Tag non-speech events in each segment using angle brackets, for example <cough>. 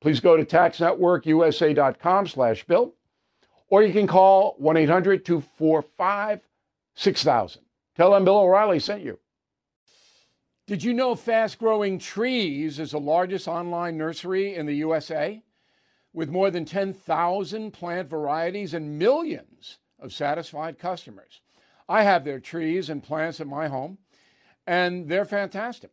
Please go to taxnetworkusa.com slash bill, or you can call 1-800-245-6000. Tell them Bill O'Reilly sent you. Did you know Fast Growing Trees is the largest online nursery in the USA with more than 10,000 plant varieties and millions of satisfied customers? I have their trees and plants at my home, and they're fantastic.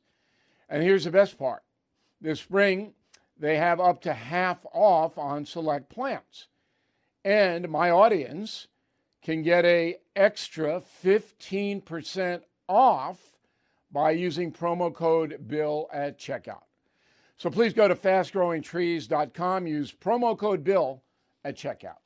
And here's the best part this spring, they have up to half off on select plants. And my audience can get a extra 15% off by using promo code BILL at checkout. So please go to fastgrowingtrees.com, use promo code BILL at checkout.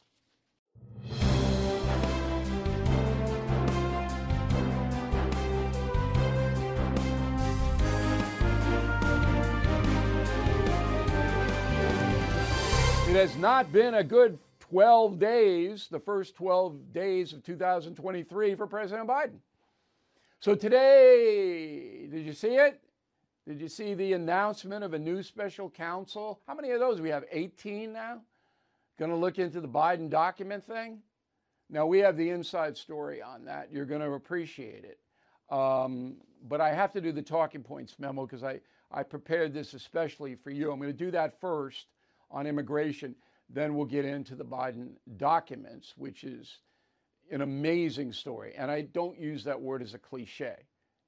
It has not been a good 12 days, the first 12 days of 2023 for President Biden. So today, did you see it? Did you see the announcement of a new special counsel? How many of those? We have 18 now. Going to look into the Biden document thing. Now we have the inside story on that. You're going to appreciate it. Um, but I have to do the talking points memo because I, I prepared this especially for you. I'm going to do that first on immigration. Then we'll get into the Biden documents, which is an amazing story. And I don't use that word as a cliche,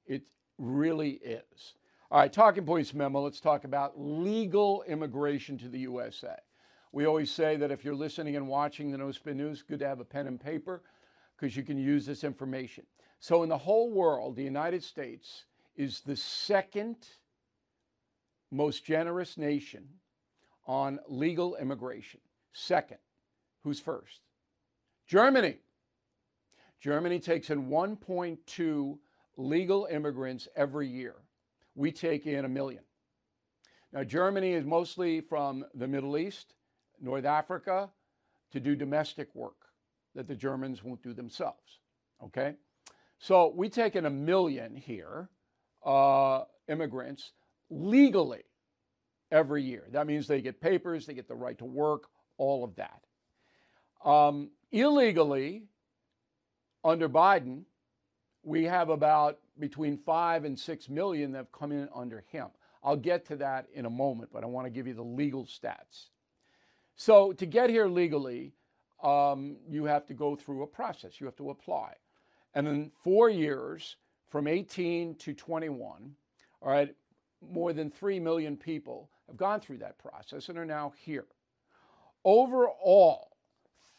it really is. All right, talking points memo. Let's talk about legal immigration to the USA. We always say that if you're listening and watching the No Spin News, good to have a pen and paper because you can use this information. So, in the whole world, the United States is the second most generous nation on legal immigration. Second. Who's first? Germany. Germany takes in 1.2 legal immigrants every year. We take in a million. Now, Germany is mostly from the Middle East, North Africa, to do domestic work that the Germans won't do themselves. Okay? So we take in a million here, uh, immigrants, legally every year. That means they get papers, they get the right to work, all of that. Um, illegally, under Biden, we have about between five and six million that have come in under him. I'll get to that in a moment, but I want to give you the legal stats. So, to get here legally, um, you have to go through a process. You have to apply. And then four years, from 18 to 21, all right, more than 3 million people have gone through that process and are now here. Overall,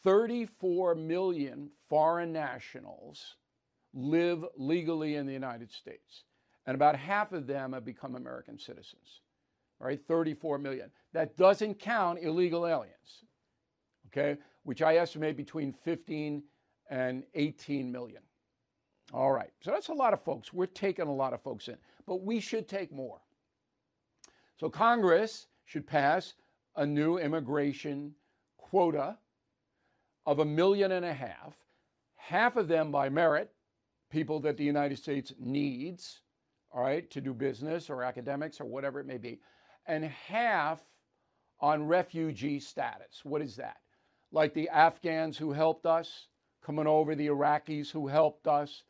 34 million foreign nationals live legally in the United States, and about half of them have become American citizens. All right, 34 million. That doesn't count illegal aliens, okay, which I estimate between 15 and 18 million. All right, so that's a lot of folks. We're taking a lot of folks in, but we should take more. So Congress should pass a new immigration quota of a million and a half, half of them by merit, people that the United States needs, all right, to do business or academics or whatever it may be, and half on refugee status. What is that? Like the Afghans who helped us coming over, the Iraqis who helped us,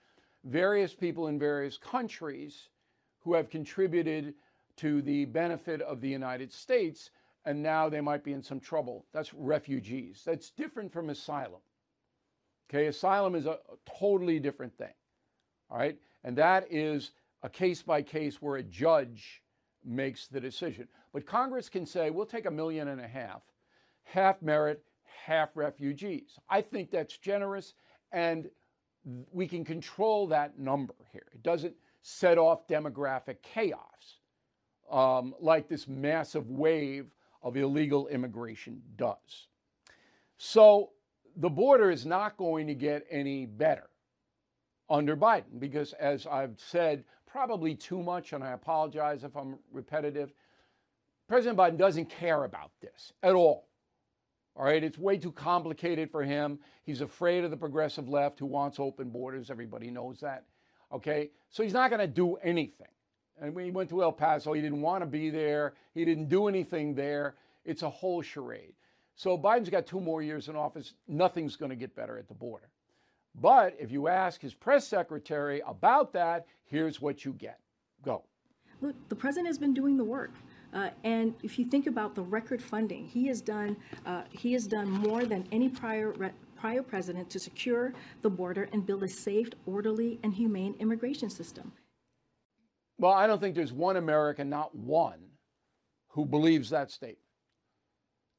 various people in various countries who have contributed to the benefit of the United States, and now they might be in some trouble. That's refugees. That's different from asylum. Okay, asylum is a, totally different thing. All right, and that is a case by case where a judge makes the decision. But Congress can say, we'll take a million and a half, half merit, half refugees. I think that's generous, and we can control that number here. It doesn't set off demographic chaos um, like this massive wave of illegal immigration does. So the border is not going to get any better under Biden because, as I've said, probably too much, and I apologize if I'm repetitive. President Biden doesn't care about this at all. All right, it's way too complicated for him. He's afraid of the progressive left who wants open borders. Everybody knows that. Okay, so he's not going to do anything. And when he went to El Paso, he didn't want to be there. He didn't do anything there. It's a whole charade. So Biden's got two more years in office. Nothing's going to get better at the border. But if you ask his press secretary about that, here's what you get. Go. Look, the president has been doing the work. Uh, and if you think about the record funding, he has done uh, he has done more than any prior re- prior president to secure the border and build a safe, orderly, and humane immigration system. Well, I don't think there's one American, not one, who believes that statement.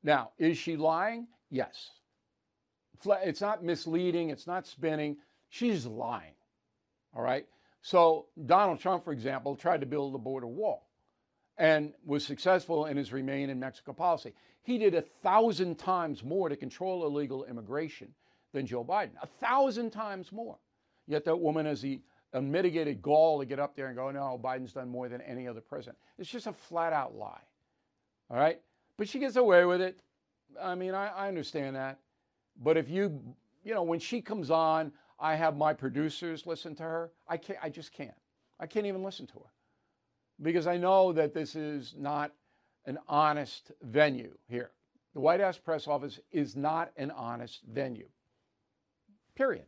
Now, is she lying? Yes. It's not misleading, it's not spinning. She's lying. All right? So, Donald Trump, for example, tried to build a border wall and was successful in his remain in Mexico policy. He did a thousand times more to control illegal immigration than Joe Biden, a thousand times more. Yet that woman has the unmitigated gall to get up there and go, no, Biden's done more than any other president. It's just a flat out lie. All right? But she gets away with it. I mean, I, I understand that. But if you, you know, when she comes on, I have my producers listen to her. I can't, I just can't. I can't even listen to her because I know that this is not an honest venue here. The White House press office is not an honest venue. Period.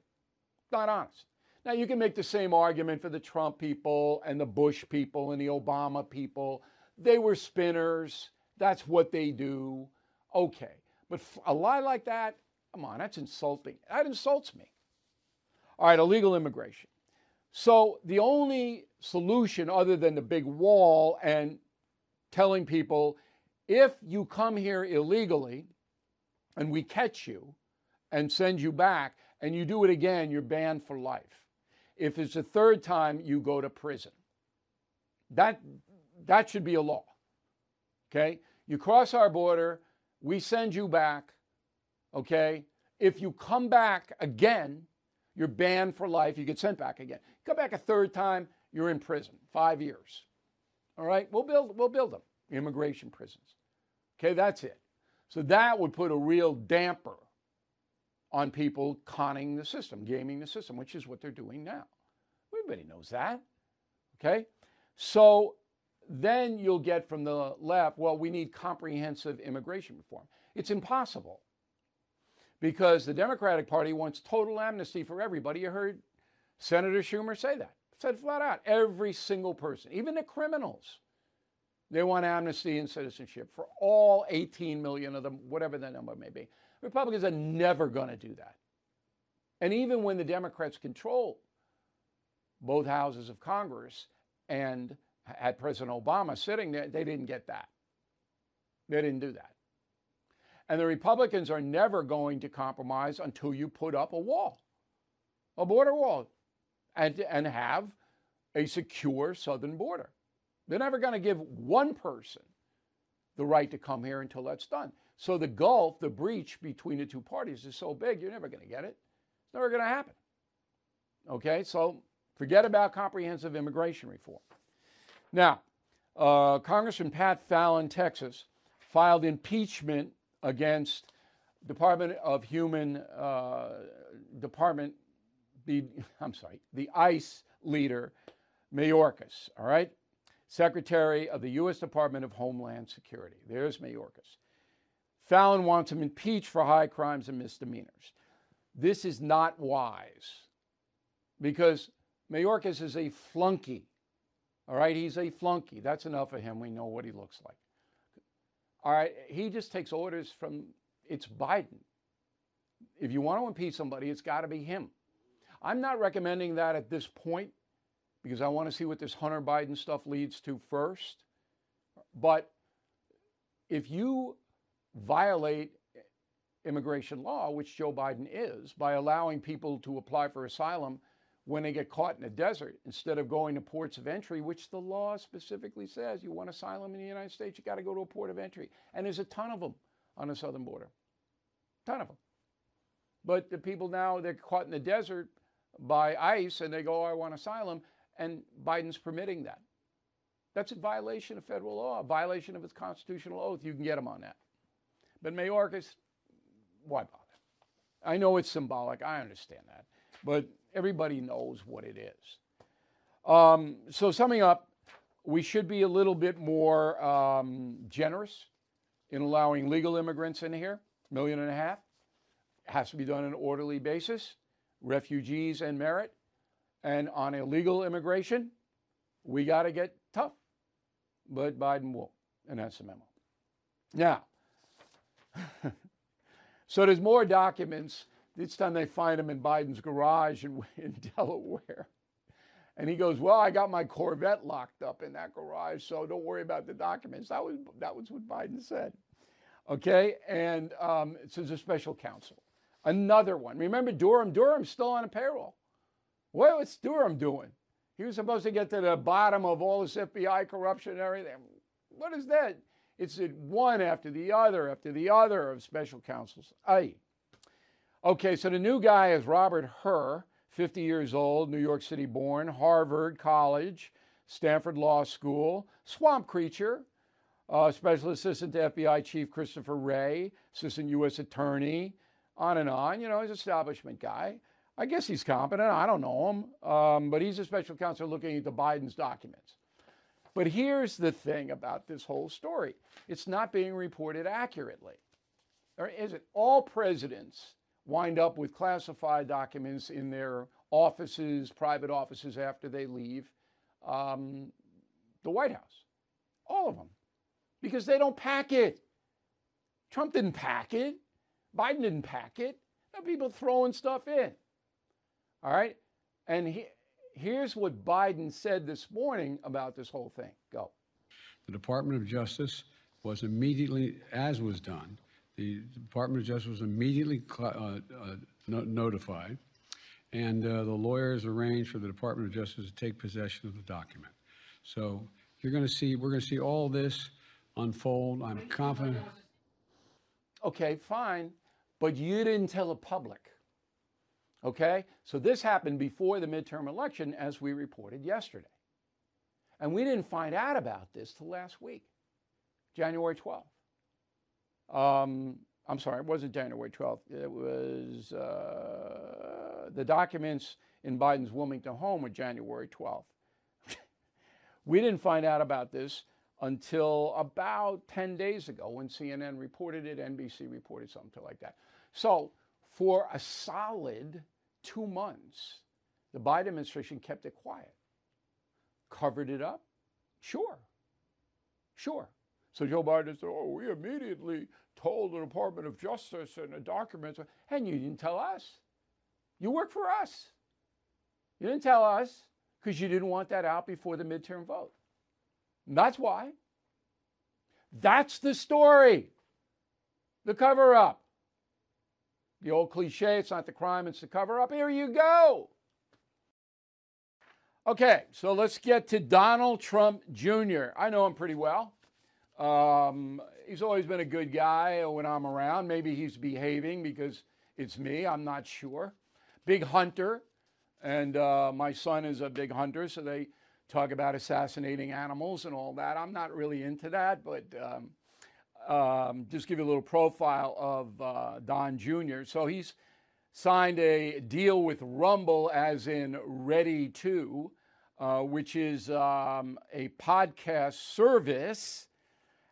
Not honest. Now, you can make the same argument for the Trump people and the Bush people and the Obama people. They were spinners. That's what they do. Okay. But a lie like that, come on, that's insulting. That insults me. All right, illegal immigration. So the only solution other than the big wall and telling people if you come here illegally and we catch you and send you back and you do it again, you're banned for life. If it's the third time, you go to prison. That, that should be a law. Okay? You cross our border, we send you back. Okay? If you come back again, you're banned for life. You get sent back again. Come back a third time, you're in prison, five years. All right, we'll build, we'll build them, immigration prisons. Okay, that's it. So that would put a real damper on people conning the system, gaming the system, which is what they're doing now. Everybody knows that. Okay? So then you'll get from the left, well, we need comprehensive immigration reform. It's impossible because the Democratic Party wants total amnesty for everybody. You heard Senator Schumer say that. Said flat out, every single person, even the criminals, they want amnesty and citizenship for all 18 million of them, whatever the number may be. Republicans are never going to do that. And even when the Democrats control both houses of Congress and had President Obama sitting there, they didn't get that. They didn't do that. And the Republicans are never going to compromise until you put up a wall, a border wall, and, and have a secure southern border. They're never going to give one person the right to come here until that's done. So the gulf, the breach between the two parties is so big, you're never going to get it. It's never going to happen. Okay, so forget about comprehensive immigration reform. Now, uh, Congressman Pat Fallon, Texas, filed impeachment against Department of Human uh, Department, the I'm sorry, the ICE leader, Mayorkas. All right, Secretary of the U.S. Department of Homeland Security. There's Mayorkas. Fallon wants him impeached for high crimes and misdemeanors. This is not wise because Mayorkas is a flunky. All right, he's a flunky. That's enough of him. We know what he looks like. All right, he just takes orders from it's Biden. If you want to impeach somebody, it's got to be him. I'm not recommending that at this point because I want to see what this Hunter Biden stuff leads to first. But if you violate immigration law, which Joe Biden is, by allowing people to apply for asylum when they get caught in a desert instead of going to ports of entry, which the law specifically says you want asylum in the United States, you got to go to a port of entry. And there's a ton of them on the southern border. Ton of them. But the people now, they're caught in the desert by ICE and they go, oh, I want asylum. And Biden's permitting that. That's a violation of federal law, a violation of his constitutional oath. You can get him on that. But Mayorkas, why bother? I know it's symbolic. I understand that. But everybody knows what it is. Um, so, summing up, we should be a little bit more um, generous in allowing legal immigrants in here, million and a half. It has to be done on an orderly basis, refugees and merit. And on illegal immigration, we got to get tough. But Biden won't, and that's the memo. Now, so there's more documents this time they find him in Biden's garage in, <laughs> in Delaware. And he goes, Well, I got my Corvette locked up in that garage, so don't worry about the documents. That was, that was what Biden said. Okay, and um, so a special counsel. Another one. Remember Durham? Durham's still on a payroll. What was Durham doing? He was supposed to get to the bottom of all this FBI corruption and everything. What is that? It's one after the other after the other of special counsels. Aye. Okay, so the new guy is Robert Hur, 50 years old, New York City born, Harvard College, Stanford Law School, swamp creature, uh, special assistant to FBI Chief Christopher Wray, assistant U.S. attorney, on and on. You know, he's an establishment guy. I guess he's competent. I don't know him. Um, but he's a special counsel looking at the Biden's documents. But here's the thing about this whole story it's not being reported accurately. Or is it? All presidents wind up with classified documents in their offices, private offices after they leave um, the White House. All of them. Because they don't pack it. Trump didn't pack it. Biden didn't pack it. People throwing stuff in. All right? And he, here's what Biden said this morning about this whole thing. Go. The Department of Justice was immediately, as was done, the Department of Justice was immediately uh, uh, no notified, and uh, the lawyers arranged for the Department of Justice to take possession of the document. So you're going to see, we're going to see all this unfold. I'm confident. Okay, fine, but you didn't tell the public. Okay, so this happened before the midterm election, as we reported yesterday. And we didn't find out about this till last week, January 12th. Um, I'm sorry, it wasn't January 12th. It was uh, the documents in Biden's Wilmington home were January 12th. <laughs> we didn't find out about this until about 10 days ago when CNN reported it, NBC reported something like that. So, for a solid two months, the Biden administration kept it quiet. Covered it up? Sure. Sure. So Joe Biden said, oh, we immediately told the Department of Justice and the documents, and you didn't tell us. You work for us. You didn't tell us because you didn't want that out before the midterm vote. And that's why. That's the story. The cover up. The old cliche, it's not the crime, it's the cover up. Here you go. Okay, so let's get to Donald Trump Jr. I know him pretty well. Um, he's always been a good guy when I'm around. Maybe he's behaving because it's me. I'm not sure. Big hunter, and uh, my son is a big hunter, so they talk about assassinating animals and all that. I'm not really into that, but um, um, just give you a little profile of uh, Don Jr. So he's signed a deal with Rumble, as in Ready to, uh, which is um, a podcast service.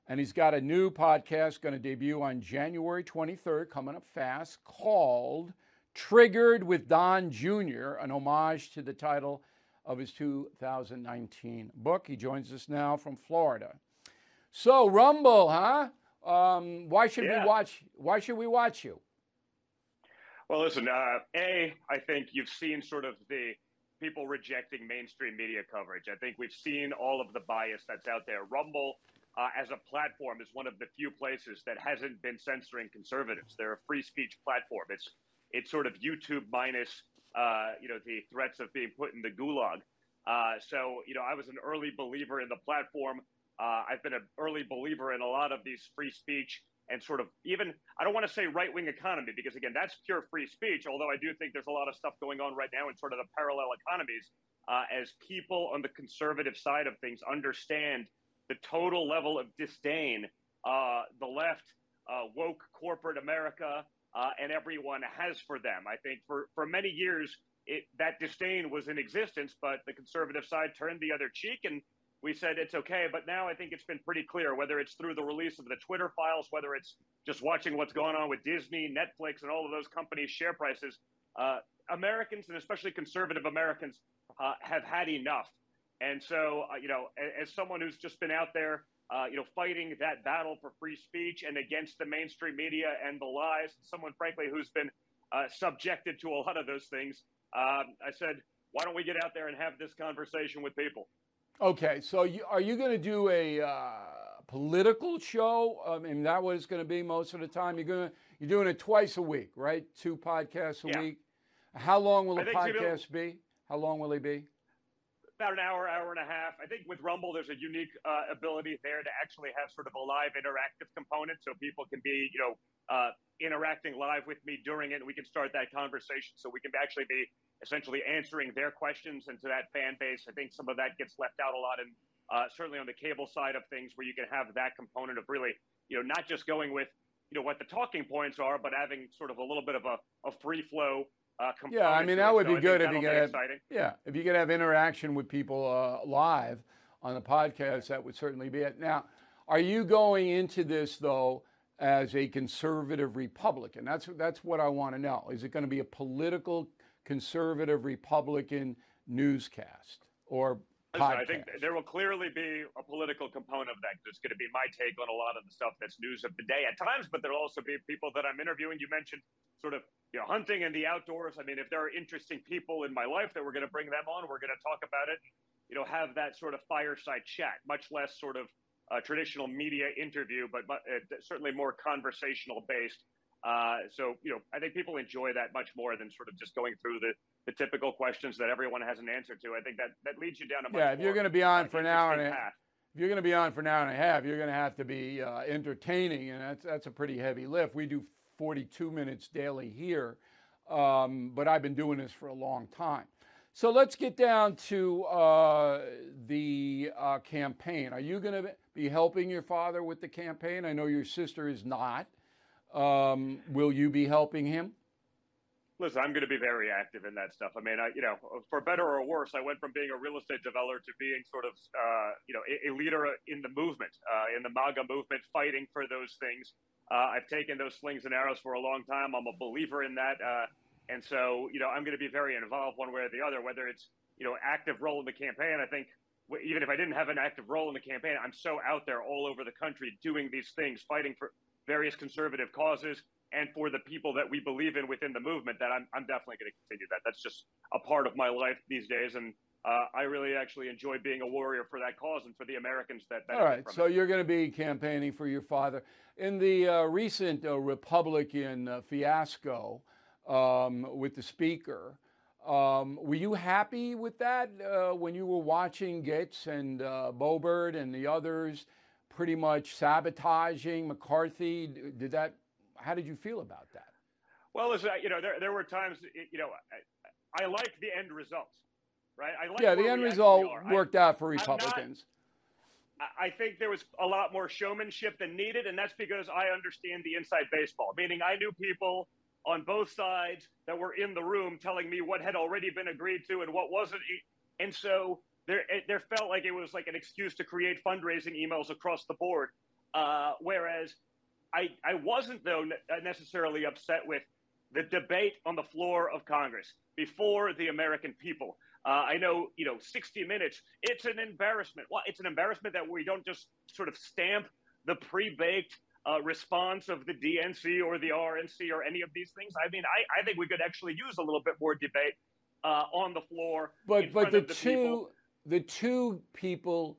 And he's got a new podcast going to debut on January 23rd, coming up fast, called Triggered with Don Jr., an homage to the title of his 2019 book. He joins us now from Florida. So, Rumble, huh? Um, why should yeah. we watch? Why should we watch you? Well, listen. Uh, a, I think you've seen sort of the people rejecting mainstream media coverage. I think we've seen all of the bias that's out there. Rumble, uh, as a platform, is one of the few places that hasn't been censoring conservatives. They're a free speech platform. It's it's sort of YouTube minus uh, you know the threats of being put in the gulag. Uh, so you know, I was an early believer in the platform. Uh, I've been an early believer in a lot of these free speech and sort of even, I don't want to say right wing economy because, again, that's pure free speech. Although I do think there's a lot of stuff going on right now in sort of the parallel economies uh, as people on the conservative side of things understand the total level of disdain uh, the left, uh, woke corporate America, uh, and everyone has for them. I think for, for many years, it, that disdain was in existence, but the conservative side turned the other cheek and we said it's okay. But now I think it's been pretty clear, whether it's through the release of the Twitter files, whether it's just watching what's going on with Disney, Netflix, and all of those companies' share prices, uh, Americans and especially conservative Americans uh, have had enough. And so, uh, you know, as, as, someone who's just been out there, uh, you know, fighting that battle for free speech and against the mainstream media and the lies, someone, frankly, who's been uh, subjected to a lot of those things, um, I said, why don't we get out there and have this conversation with people? Okay, so you, are you going to do a uh, political show? I mean, that what it's going to be most of the time. You're going to you're doing it twice a week, right? Two podcasts a yeah. week. How long will the podcast be? How long will they be? About an hour, hour and a half. I think with Rumble, there's a unique uh, ability there to actually have sort of a live interactive component, so people can be, you know, uh, interacting live with me during it, and we can start that conversation. So we can actually be essentially answering their questions and to that fan base. I think some of that gets left out a lot, and uh, certainly on the cable side of things, where you can have that component of really, you know, not just going with, you know, what the talking points are, but having sort of a little bit of a, a free flow. Uh, yeah, I mean that would so be good if you could have, exciting. yeah, if you could have interaction with people uh, live on the podcast, that would certainly be it. Now, are you going into this though as a conservative Republican? That's that's what I want to know. Is it going to be a political conservative Republican newscast or podcast? I think there will clearly be a political component of that. It's going to be my take on a lot of the stuff that's news of the day at times, but there'll also be people that I'm interviewing. You mentioned sort of you know hunting and the outdoors. I mean, if there are interesting people in my life that we're going to bring them on, we're going to talk about it. You know, have that sort of fireside chat, much less sort of a traditional media interview, but, but uh, certainly more conversational based. Uh, so, you know, I think people enjoy that much more than sort of just going through the, the typical questions that everyone has an answer to. I think that, that leads you down a Yeah, if you're going to be on uh, for an hour and a half, if you're going to be on for an hour and a half, you're going to have to be uh, entertaining, and that's that's a pretty heavy lift. We do 42 minutes daily here, um, but I've been doing this for a long time. So let's get down to uh, the uh, campaign. Are you going to be helping your father with the campaign? I know your sister is not. Um, will you be helping him? Listen, I'm going to be very active in that stuff. I mean, I, you know, for better or worse, I went from being a real estate developer to being sort of, uh, you know, a, a, leader in the movement, uh, in the MAGA movement, fighting for those things. Uh, I've taken those slings and arrows for a long time. I'm a believer in that, uh, and so, you know, I'm going to be very involved one way or the other. Whether it's, you know, active role in the campaign, I think even if I didn't have an active role in the campaign, I'm so out there all over the country doing these things, fighting for various conservative causes and for the people that we believe in within the movement that I'm, I'm definitely going to continue that. That's just a part of my life these days. And uh, I really actually enjoy being a warrior for that cause and for the Americans that. All right, so it. you're going to be campaigning for your father in the uh, recent uh, Republican uh, fiasco um, with the Speaker. Um, were you happy with that uh, when you were watching Gaetz and uh, Boebert and the others pretty much sabotaging McCarthy? Did that? How did you feel about that? Well, listen, you know, there, there were times, you know, I, I like the end results, right? I like yeah, the end result worked I, out for Republicans. I think there was a lot more showmanship than needed, and that's because I understand the inside baseball. Meaning, I knew people on both sides that were in the room telling me what had already been agreed to and what wasn't, and so there there felt like it was like an excuse to create fundraising emails across the board. Uh, whereas I I wasn't though necessarily upset with the debate on the floor of Congress before the American people. Uh, I know, you know, 60 minutes, it's an embarrassment. Well, it's an embarrassment that we don't just sort of stamp the pre baked uh, response of the DNC or the RNC or any of these things. I mean, I, I think we could actually use a little bit more debate uh, on the floor. But, but the, the two, people. The two people,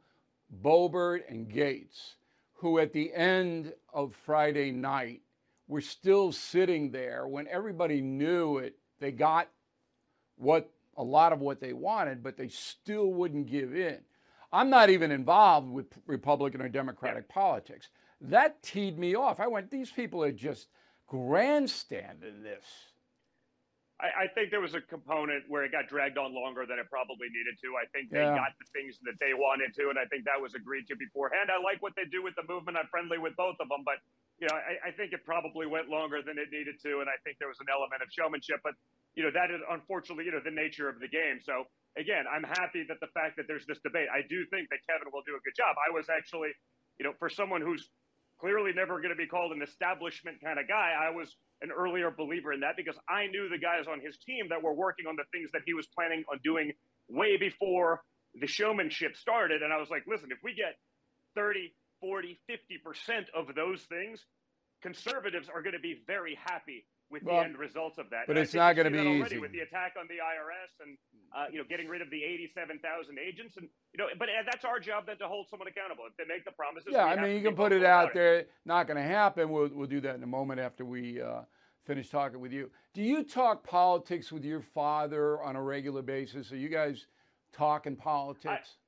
Boebert and Gaetz, who at the end of Friday night were still sitting there when everybody knew it, they got what a lot of what they wanted, but they still wouldn't give in. I'm not even involved with Republican or Democratic politics. That teed me off. I went, these people are just grandstanding this. I, I, think there was a component where it got dragged on longer than it probably needed to. I think they yeah. got the things that they wanted to, and I think that was agreed to beforehand. I like what they do with the movement. I'm friendly with both of them, but you know, I, I think it probably went longer than it needed to, and I think there was an element of showmanship. But you know, that is unfortunately, you know, the nature of the game. So again, I'm happy that the fact that there's this debate. I do think that Kevin will do a good job. I was actually, you know, for someone who's clearly never going to be called an establishment kind of guy, I was an earlier believer in that because I knew the guys on his team that were working on the things that he was planning on doing way before the showmanship started. And I was like, listen, if we get 30, 40, 50% of those things, conservatives are going to be very happy with well, the end results of that. But and it's not going to be easy with the attack on the IRS and uh, you know getting rid of the 87,000 agents and you know. But uh, that's our job then to hold someone accountable. If they make the promises, yeah. I mean, you can put it out there. Not going to happen. We'll we'll do that in a moment after we. Uh, finish talking with you. Do you talk politics with your father on a regular basis? Are you guys talking politics? I,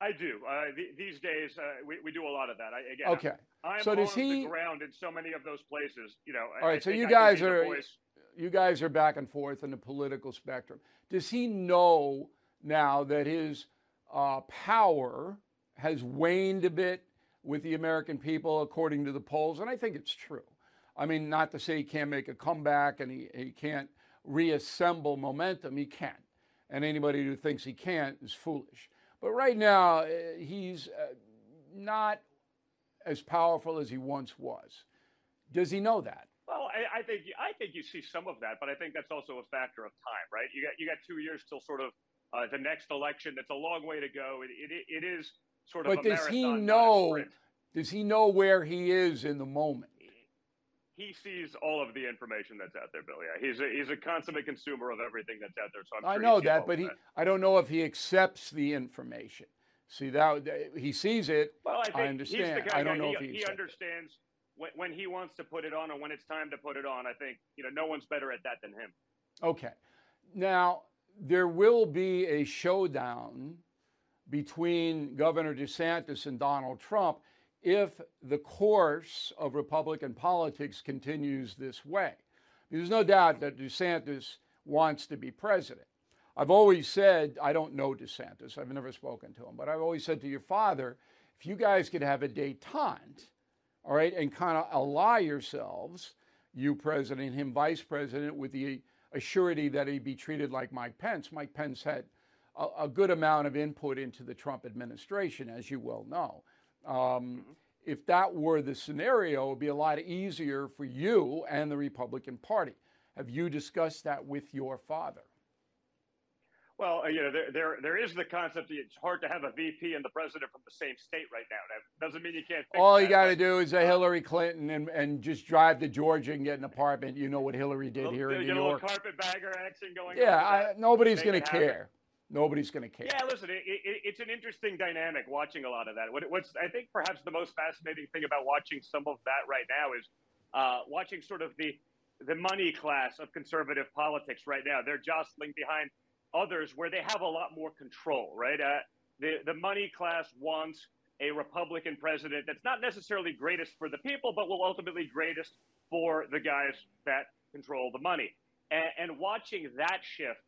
I do. Uh, th- these days, uh, we, we do a lot of that. I, again, okay. I'm so does he ground in so many of those places? You know. All right. I so you guys are you guys are back and forth in the political spectrum. Does he know now that his uh, power has waned a bit with the American people, according to the polls? And I think it's true. I mean, not to say he can't make a comeback and he, he can't reassemble momentum. He can. And anybody who thinks he can't is foolish. But right now, uh, he's uh, not as powerful as he once was. Does he know that? Well, I, I, think I think you see some of that, but I think that's also a factor of time, right? You got you got two years till sort of uh, the next election. That's a long way to go. It, it, it is sort of. But does he know? Does he know where he is in the moment? He sees all of the information that's out there, Billy. Yeah, he's a, he's a consummate consumer of everything that's out there. So I'm i sure know that, but he, I don't know if he accepts the information. See that he sees it. Well, I, I understand. I don't know he, if he, he understands when, when he wants to put it on and when it's time to put it on. I think you know no one's better at that than him. Okay, now there will be a showdown between Governor DeSantis and Donald Trump if the course of Republican politics continues this way. There's no doubt that DeSantis wants to be president. I've always said, I don't know DeSantis, I've never spoken to him, but I've always said to your father, if you guys could have a detente, all right, and kind of ally yourselves, you president, him vice president, with the assurity that he'd be treated like Mike Pence. Mike Pence had a, a good amount of input into the Trump administration, as you well know. Um, mm-hmm. If that were the scenario, it would be a lot easier for you and the Republican Party. Have you discussed that with your father? Well, uh, you know, there, there there is the concept that it's hard to have a VP and the president from the same state right now. That doesn't mean you can't. All you got to do is a Hillary Clinton and, and just drive to Georgia and get an apartment. You know what Hillary did here in New York. carpetbagger action going. Yeah, I, nobody's going to care. Nobody's going to care. Yeah, listen, it, it, it's an interesting dynamic watching a lot of that. What, what's I think perhaps the most fascinating thing about watching some of that right now is uh, watching sort of the the money class of conservative politics right now. They're jostling behind others where they have a lot more control, right? Uh, the, the money class wants a Republican president that's not necessarily greatest for the people, but will ultimately greatest for the guys that control the money. And, and watching that shift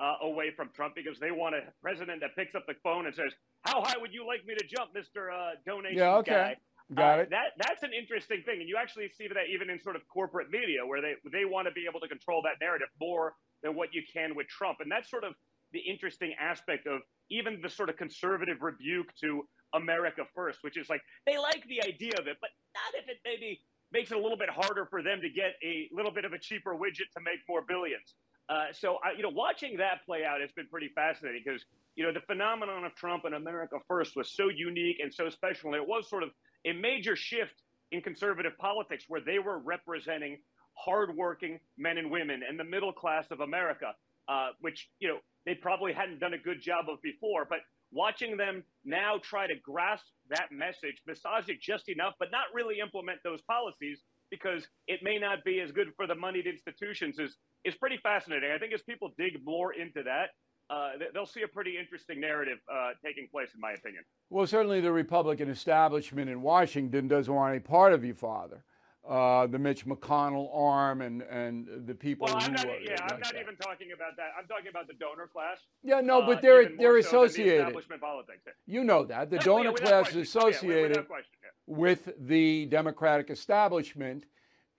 uh, away from Trump because they want a president that picks up the phone and says, how high would you like me to jump, Mister uh, Donation Yeah, okay. guy? Got Uh, it. That that's an interesting thing, and you actually see that even in sort of corporate media, where they they want to be able to control that narrative more than what you can with Trump, and that's sort of the interesting aspect of even the sort of conservative rebuke to America First, which is like they like the idea of it, but not if it maybe makes it a little bit harder for them to get a little bit of a cheaper widget to make more billions. Uh, so, I, you know, watching that play out has been pretty fascinating because, you know, the phenomenon of Trump and America First was so unique and so special. And it was sort of a major shift in conservative politics where they were representing hardworking men and women and the middle class of America, uh, which, you know, they probably hadn't done a good job of before. But watching them now try to grasp that message, massage it just enough, but not really implement those policies because it may not be as good for the moneyed institutions is, is pretty fascinating. I think as people dig more into that, uh, they'll see a pretty interesting narrative uh, taking place, in my opinion. Well, certainly the Republican establishment in Washington doesn't want any part of you, Father. Uh, the Mitch McConnell arm and, and the people Well, I'm not. are Yeah, I'm not that. even talking about that. I'm talking about the donor class. Yeah, no, uh, but they're even they're more so the associated. establishment politics. You know that the <laughs> Yeah, donor without class question. is Oh, yeah, associated question. yeah. with the Democratic establishment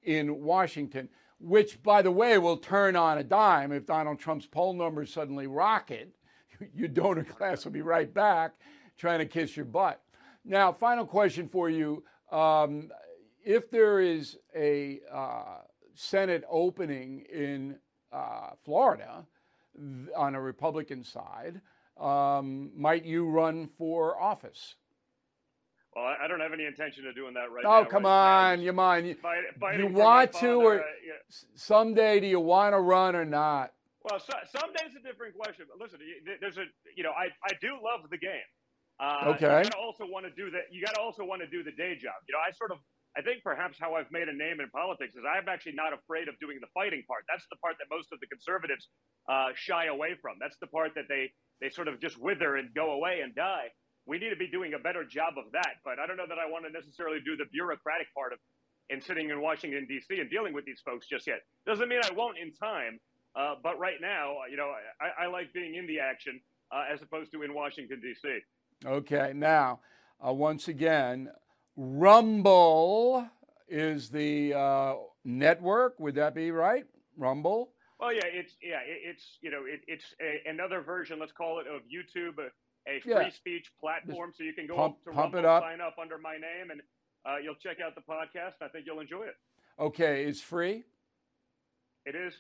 in Washington, which, by the way, will turn on a dime if Donald Trump's poll numbers suddenly rocket. <laughs> Your donor class will be right back trying to kiss your butt. Now, final question for you. Um, if there is a uh, Senate opening in uh, Florida th- on a Republican side, um, might you run for office? Well, I- don't have any intention of doing that right now. Oh, come right? on, you mind? You- Fight, you want to, or- uh, yeah. Someday, do you want to run or not? Well, so, someday's a different question. But listen, there's a you know I, I do love the game. Uh, Okay. You gotta also want to do that. You got to also want to do the day job. You know, I sort of I think perhaps how I've made a name in politics is I'm actually not afraid of doing the fighting part. That's the part that most of the conservatives uh, shy away from. That's the part that they they sort of just wither and go away and die. We need to be doing a better job of that. But I don't know that I want to necessarily do the bureaucratic part of and sitting in Washington D.C. and dealing with these folks just yet. Doesn't mean I won't in time. Uh, but right now, you know, I, I like being in the action uh, as opposed to in Washington D.C. Okay, now, uh, once again, Rumble is the uh, network. Would that be right? Rumble? Well, yeah, it's yeah, it, it's you know, it, it's a, another version, let's call it, of YouTube, a, a free Yeah. speech platform. So you can go pump- up to pump Rumble, up. sign up under my name, and uh, you'll check out the podcast. I think you'll enjoy it. Okay, it's free. It is.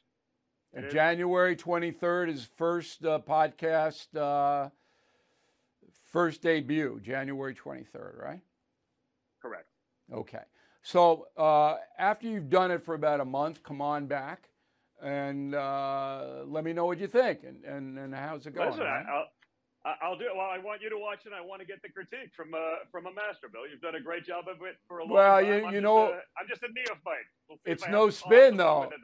It And is. January 23rd is first uh, podcast, uh, first debut, January 23rd, right? Correct. Okay. So uh, after you've done it for about a month, come on back and uh, let me know what you think and, and, and how's it going. Listen, all right? I, I'll, I'll do it. Well, I want you to watch it. I want to get the critique from uh, from a master, Bill. You've done a great job of it for a long Well, time. you- I'm you know- a, I'm just a neophyte. We'll It's no spin, I'll have some though. fun with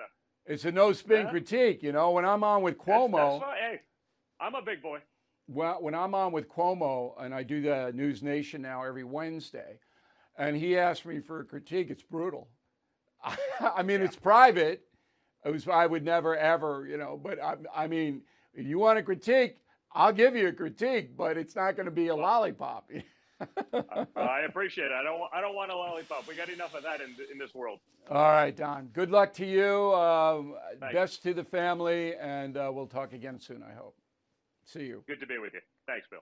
it. It's a no spin Yeah. critique. You know, when I'm on with Cuomo, That's, fine. Hey, I'm a big boy. well, when I'm on with Cuomo and I do the News Nation now every Wednesday, and he asked me for a critique, it's brutal. <laughs> I mean, it's private. It was, I would never ever, you know, but I, I mean, if you want a critique, I'll give you a critique, but it's not going to be a lollipop. <laughs> I appreciate it. I don't. I don't want a lollipop. We got enough of that in in this world. All right, Don. Good luck to you. Um, best to the family, and uh, we'll talk again soon, I hope. See you. Good to be with you. Thanks, Bill.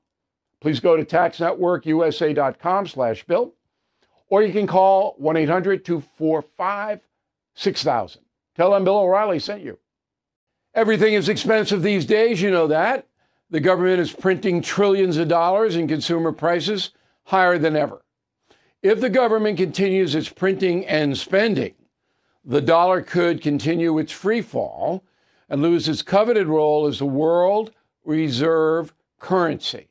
Please go to taxnetworkusa.com slash bill, or you can call 1-800-245-6000. Tell them Bill O'Reilly sent you. Everything is expensive these days, you know that. The government is printing trillions of dollars and consumer prices higher than ever. If the government continues its printing and spending, the dollar could continue its free fall and lose its coveted role as the world reserve currency.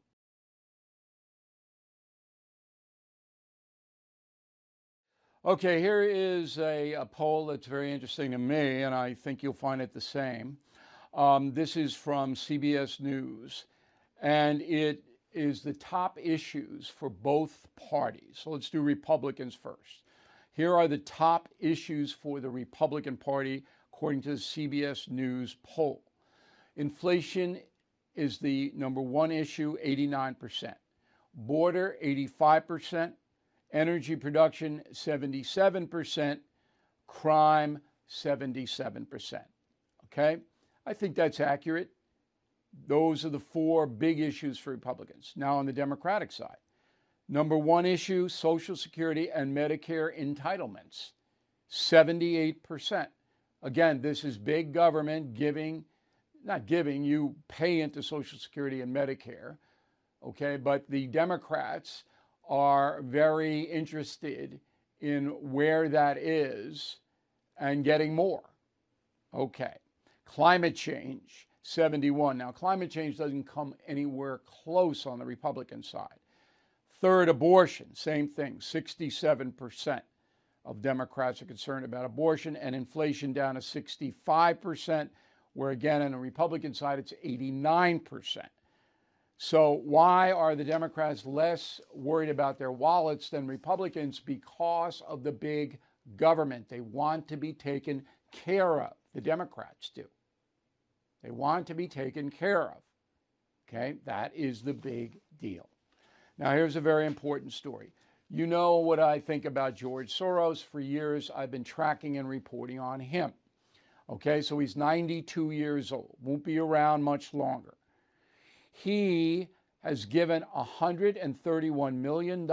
Okay, here is a, a, poll that's very interesting to me, and I think you'll find it the same. Um, this is from CBS News, and it is the top issues for both parties. So let's do Republicans first. Here are the top issues for the Republican Party, according to the CBS News poll. Inflation is the number one issue, 89%. Border, 85%. Energy production, 77%. Crime, 77%. Okay? I think that's accurate. Those are the four big issues for Republicans. Now, on the Democratic side, number one issue Social Security and Medicare entitlements, 78%. Again, this is big government giving, not giving, you pay into Social Security and Medicare, okay? But the Democrats are very interested in where that is and getting more. Okay. Climate change, 71. Now, climate change doesn't come anywhere close on the Republican side. Third, abortion, same thing, 67% of Democrats are concerned about abortion, and inflation down to 65%, where again, on the Republican side, it's 89%. So, why are the Democrats less worried about their wallets than Republicans? Because of the big government. They want to be taken care of. The Democrats do. They want to be taken care of. Okay, that is the big deal. Now, here's a very important story. You know what I think about George Soros. For years, I've been tracking and reporting on him. Okay, so he's 92 years old, won't be around much longer. He has given $131 million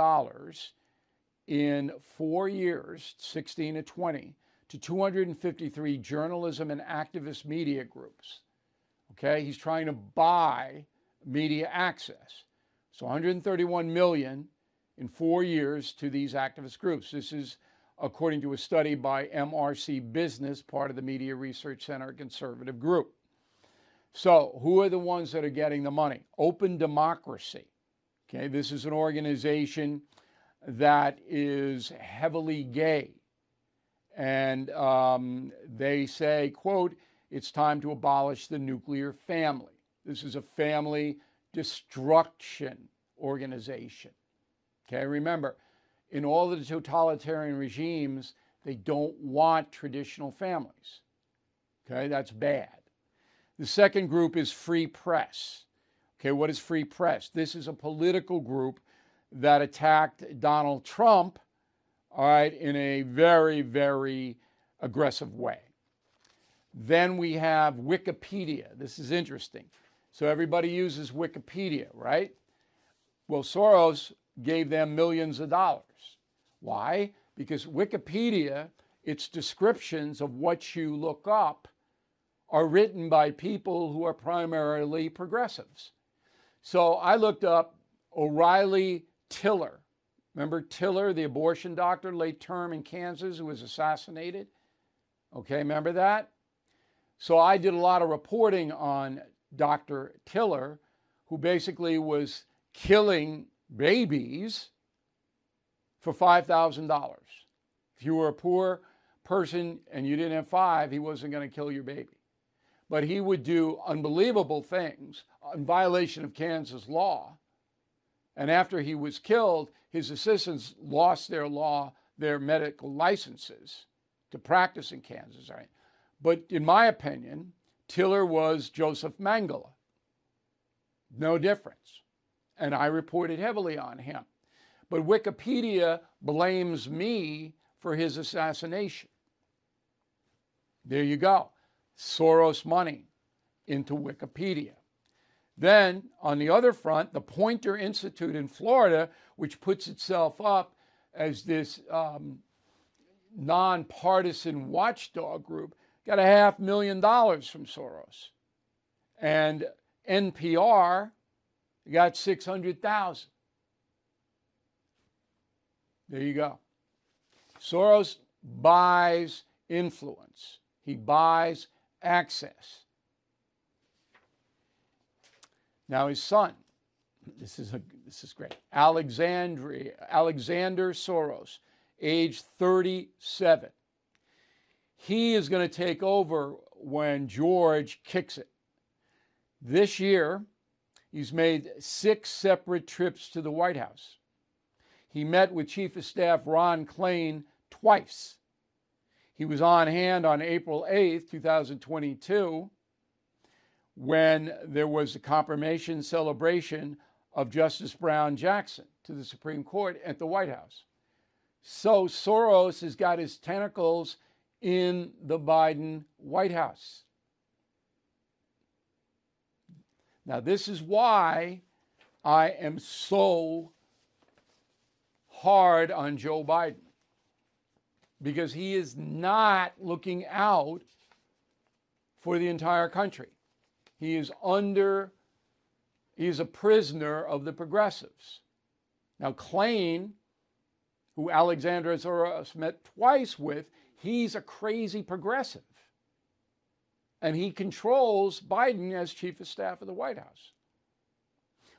in four years, 16 to 20, to 253 journalism and activist media groups. Okay, he's trying to buy media access. So 131 million in four years to these activist groups. This is according to a study by MRC Business, part of the Media Research Center conservative group. So, who are the ones that are getting the money? Open Democracy. Okay, this is an organization that is heavily gay. And um, they say, quote, it's time to abolish the nuclear family. This is a family destruction organization. Okay, remember, in all the totalitarian regimes, they don't want traditional families. Okay, that's bad. The second group is free press. Okay, what is free press? This is a political group that attacked Donald Trump, all right, in a very, very aggressive way. Then we have Wikipedia. This is interesting. So everybody uses Wikipedia, right? Well, Soros gave them millions of dollars. Why? Because Wikipedia, its descriptions of what you look up, are written by people who are primarily progressives. So I looked up O'Reilly Tiller, Remember Tiller, the abortion doctor, late term in Kansas, who was assassinated? Okay, remember that? So I did a lot of reporting on Dr. Tiller, who basically was killing babies for $5,000. If you were a poor person and you didn't have five, he wasn't going to kill your baby. But he would do unbelievable things in violation of Kansas law. And after he was killed, his assistants lost their law, their medical licenses to practice in Kansas. Right? But in my opinion, Tiller was Joseph Mengele. No difference. And I reported heavily on him. But Wikipedia blames me for his assassination. There you go. Soros money into Wikipedia. Then, on the other front, the Poynter Institute in Florida, which puts itself up as this um, nonpartisan watchdog group, got a half million dollars from Soros. And NPR got 600,000. There you go. Soros buys influence. He buys access. Now his son, this is a, this is great. Alexandria, Alexander Soros, age 37. He is going to take over when George kicks it. This year, he's made six separate trips to the White House. He met with Chief of Staff Ron Klain twice. He was on hand on April 8th, 2022, when there was a confirmation celebration of Justice Brown Jackson to the Supreme Court at the White House. So Soros has got his tentacles in the Biden White House. Now, this is why I am so hard on Joe Biden because he is not looking out for the entire country. He is under, he is a prisoner of the progressives. Now, Klain, who Alexander Soros met twice with, he's a crazy progressive. And he controls Biden as chief of staff of the White House.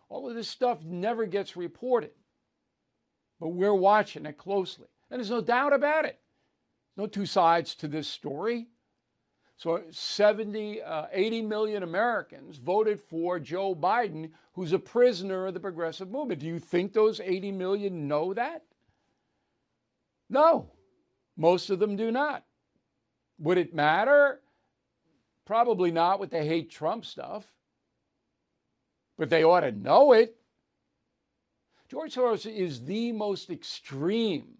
All of this stuff never gets reported, but we're watching it closely. And there's no doubt about it. No two sides to this story. So 70, uh, 80 million Americans voted for Joe Biden, who's a prisoner of the progressive movement. Do you think those 80 million know that? No, most of them do not. Would it matter? Probably not with the hate Trump stuff, but they ought to know it. George Soros is the most extreme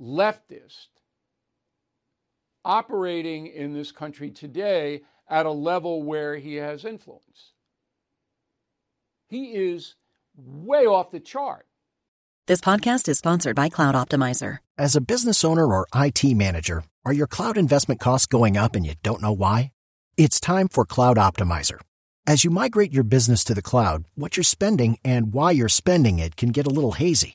leftist operating in this country today at a level where he has influence. He is way off the chart. This podcast is sponsored by Cloud Optimizer. As a business owner or IT manager, are your cloud investment costs going up and you don't know why? It's time for Cloud Optimizer. As you migrate your business to the cloud, what you're spending and why you're spending it can get a little hazy.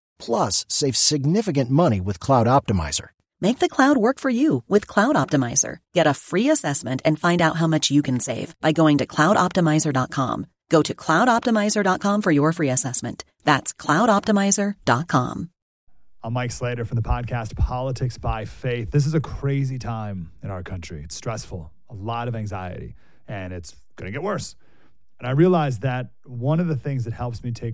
plus save significant money with Cloud Optimizer. Make the cloud work for you with Cloud Optimizer. Get a free assessment and find out how much you can save by going to cloudoptimizer.com. Go to cloudoptimizer.com for your free assessment. That's cloudoptimizer.com. I'm Mike Slater from the podcast Politics by Faith. This is a crazy time in our country. It's stressful, a lot of anxiety, and it's going to get worse. And I realized that one of the things that helps me take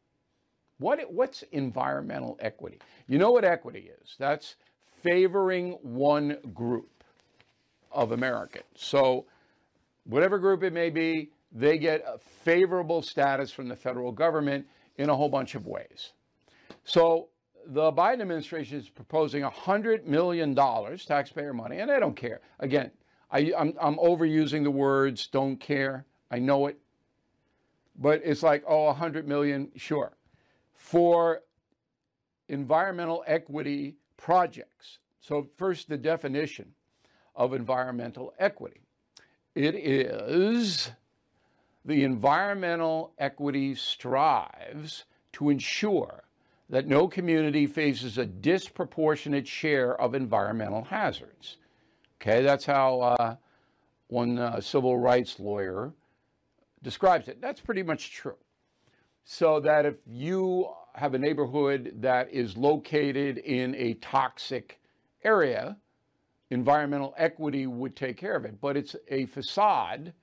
What, what's environmental equity? You know what equity is? That's favoring one group of Americans. So, whatever group it may be, they get a favorable status from the federal government in a whole bunch of ways. So, the Biden administration is proposing $100 million taxpayer money, and they don't care. Again, I, I'm, I'm overusing the words don't care. I know it. But it's like, oh, 100 million, sure. For environmental equity projects. So, first, the definition of environmental equity it is the environmental equity strives to ensure that no community faces a disproportionate share of environmental hazards. Okay, that's how uh, one uh, civil rights lawyer describes it. That's pretty much true. So that if you have a neighborhood that is located in a toxic area, environmental equity would take care of it. But it's a facade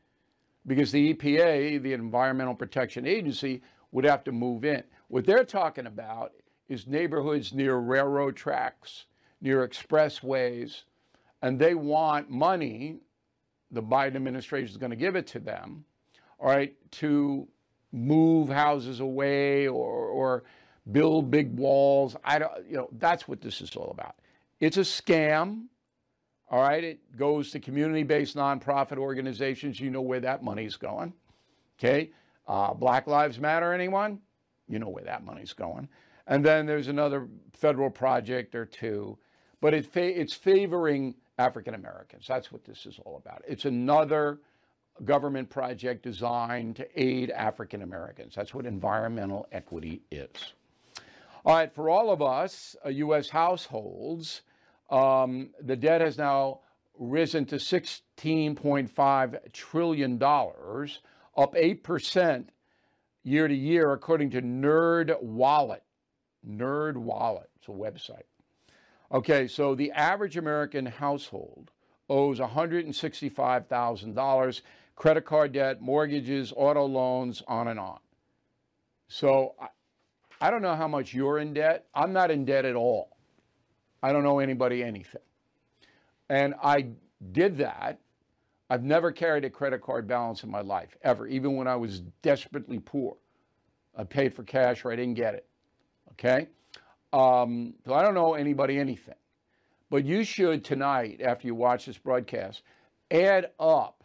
because the EPA, the Environmental Protection Agency, would have to move in. What they're talking about is neighborhoods near railroad tracks, near expressways, and they want money, the Biden administration is going to give it to them, all right, to move houses away or, or build big walls. I don't, you know, that's what this is all about. It's a scam. All right, it goes to community based nonprofit organizations. You know where that money's going. Okay, uh, Black Lives Matter, anyone? You know where that money's going. And then there's another federal project or two, but it fa- it's favoring African Americans. That's what this is all about. It's another government project designed to aid African Americans. That's what environmental equity is. All right, for all of us, uh, U.S. households, um, the debt has now risen to $16.5 trillion, up 8% year to year, according to NerdWallet. Nerd Wallet, it's a website. Okay, so the average American household owes $165,000, credit card debt, mortgages, auto loans, on and on. So I, don't know how much you're in debt. I'm not in debt at all. I don't owe anybody anything. And I did that. I've never carried a credit card balance in my life, ever, even when I was desperately poor. I paid for cash or I didn't get it. Okay? Um, so I don't owe anybody anything. But you should tonight, after you watch this broadcast, add up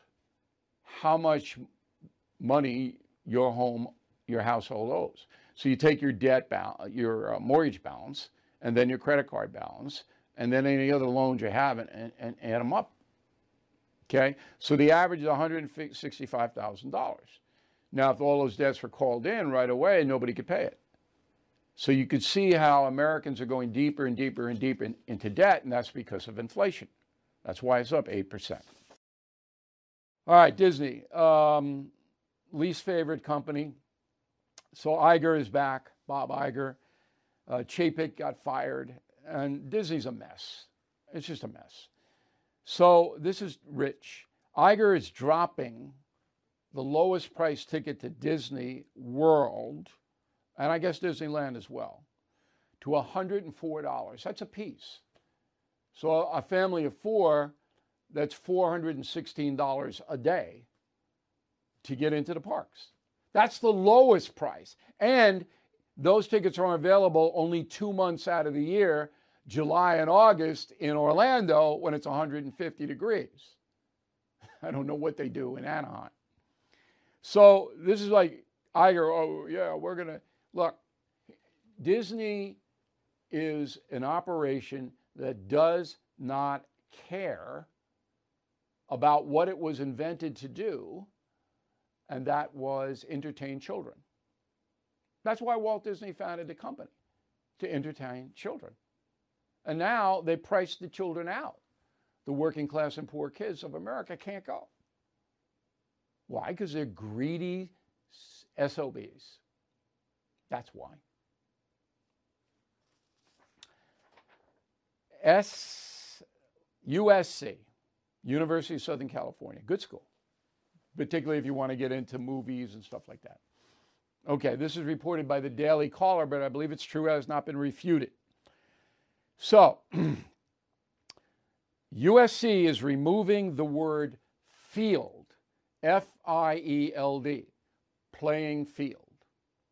how much money your home, your household owes. So you take your debt balance, your uh, mortgage balance, and then your credit card balance, and then any other loans you have, and, and, and add them up. Okay, so the average is $165,000. Now, if all those debts were called in right away, nobody could pay it. So you could see how Americans are going deeper and deeper and deeper in, into debt, and that's because of inflation. That's why it's up 8%. All right, Disney, um, least favorite company. So Iger is back, Bob Iger. Uh, Chapek got fired, and Disney's a mess. It's just a mess. So this is rich. Iger is dropping the lowest price ticket to Disney World, and I guess Disneyland as well, to $104. That's a piece. So a family of four, that's $416 a day to get into the parks. That's the lowest price. And those tickets are available only two months out of the year, July and August in Orlando when it's 150 degrees. <laughs> I don't know what they do in Anaheim. So this is like Iger, oh, yeah, we're to look. Disney is an operation that does not care about what it was invented to do, and that was entertain children. That's why Walt Disney founded the company, to entertain children. And now they price the children out. The working class and poor kids of America can't go. Why? Because they're greedy SOBs. That's why. S, USC, University of Southern California, good school. particularly if you want to get into movies and stuff like that. Okay, this is reported by the Daily Caller, but I believe it's true, it has not been refuted. So, <clears throat> USC is removing the word field, F I E L D, playing field.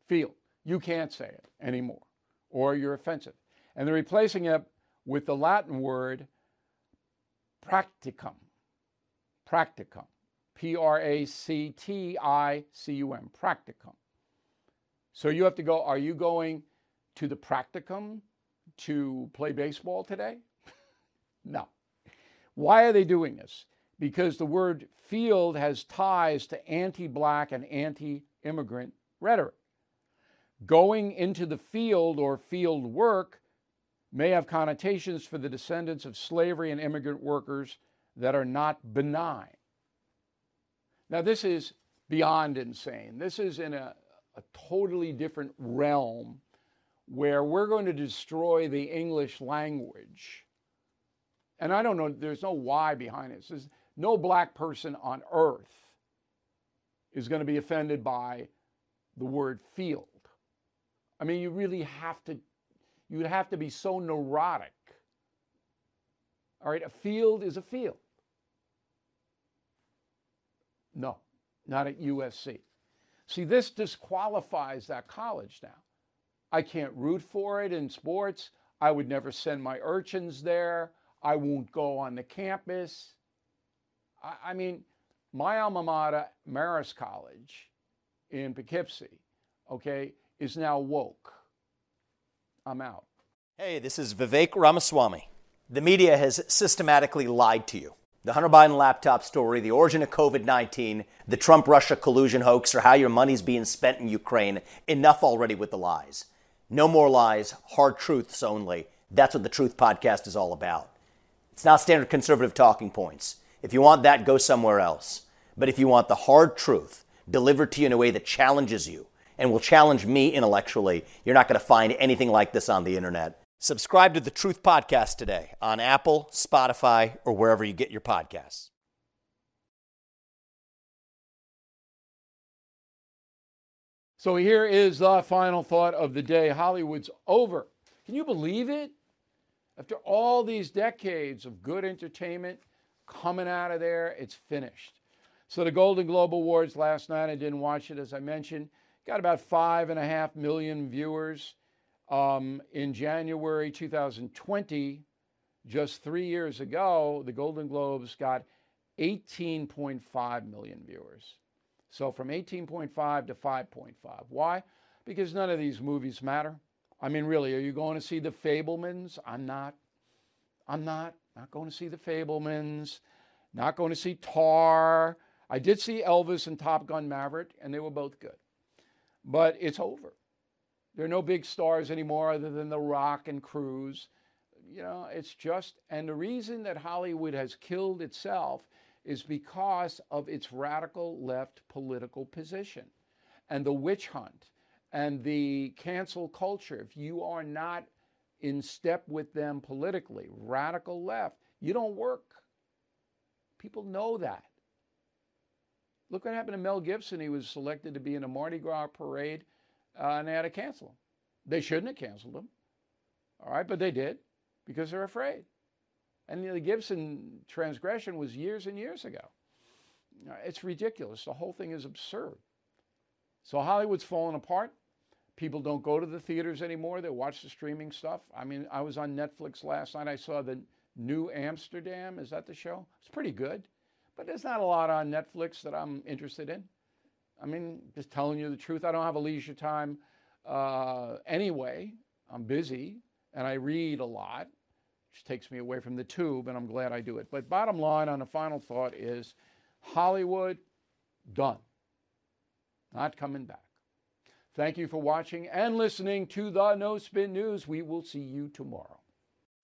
Field. You can't say it anymore, or you're offensive. And they're replacing it with the Latin word practicum. Practicum. P R A C T I C U M. Practicum. So you have to go, are you going to the practicum to play baseball today? <laughs> no. Why are they doing this? Because the word field has ties to anti black and anti immigrant rhetoric. Going into the field or field work may have connotations for the descendants of slavery and immigrant workers that are not benign. Now, this is beyond insane. This is in a, a totally different realm where we're going to destroy the English language. And I don't know, there's no why behind it. There's no black person on earth is going to be offended by the word field. I mean, you really have to, you would have to be so neurotic. All right, a field is a field. No, not at USC. See, this disqualifies that college now. I can't root for it in sports. I would never send my urchins there. I won't go on the campus. I, I mean, my alma mater, Marist College in Poughkeepsie, okay, is now woke. I'm out. Hey, this is Vivek Ramaswamy. The media has systematically lied to you. The Hunter Biden laptop story, the origin of COVID 19, the Trump Russia collusion hoax, or how your money's being spent in Ukraine. Enough already with the lies. No more lies, hard truths only. That's what the Truth Podcast is all about. It's not standard conservative talking points. If you want that, go somewhere else. But if you want the hard truth delivered to you in a way that challenges you and will challenge me intellectually, you're not going to find anything like this on the internet. Subscribe to the Truth Podcast today on Apple, Spotify, or wherever you get your podcasts. So here is the final thought of the day Hollywood's over. Can you believe it? After all these decades of good entertainment coming out of there, it's finished. So the Golden Globe Awards last night, I didn't watch it as I mentioned, got about five and a half million viewers. Um, in January 2020, just three years ago, the Golden Globes got 18.5 million viewers. So from 18.5 to 5.5. Why? Because none of these movies matter. I mean, really, are you going to see the Fabelmans? I'm not. I'm not. Not going to see the Fabelmans. Not going to see Tar. I did see Elvis and Top Gun Maverick, and they were both good. But it's over. There are no big stars anymore other than The Rock and Cruise. You know, it's just, and the reason that Hollywood has killed itself is because of its radical left political position and the witch hunt and the cancel culture. If you are not in step with them politically, radical left, you don't work. People know that. Look what happened to Mel Gibson. He was selected to be in a Mardi Gras parade uh, and they had to cancel him. They shouldn't have canceled him. All right, but they did because they're afraid. And the Gibson transgression was years and years ago. It's ridiculous. The whole thing is absurd. So Hollywood's falling apart. People don't go to the theaters anymore. They watch the streaming stuff. I mean, I was on Netflix last night. I saw the New Amsterdam. Is that the show? It's pretty good. But there's not a lot on Netflix that I'm interested in. I mean, just telling you the truth. I don't have a leisure time uh, anyway. I'm busy and I read a lot, which takes me away from the tube, and I'm glad I do it. But bottom line on a final thought is Hollywood, done. Not coming back. Thank you for watching and listening to the No Spin News. We will see you tomorrow.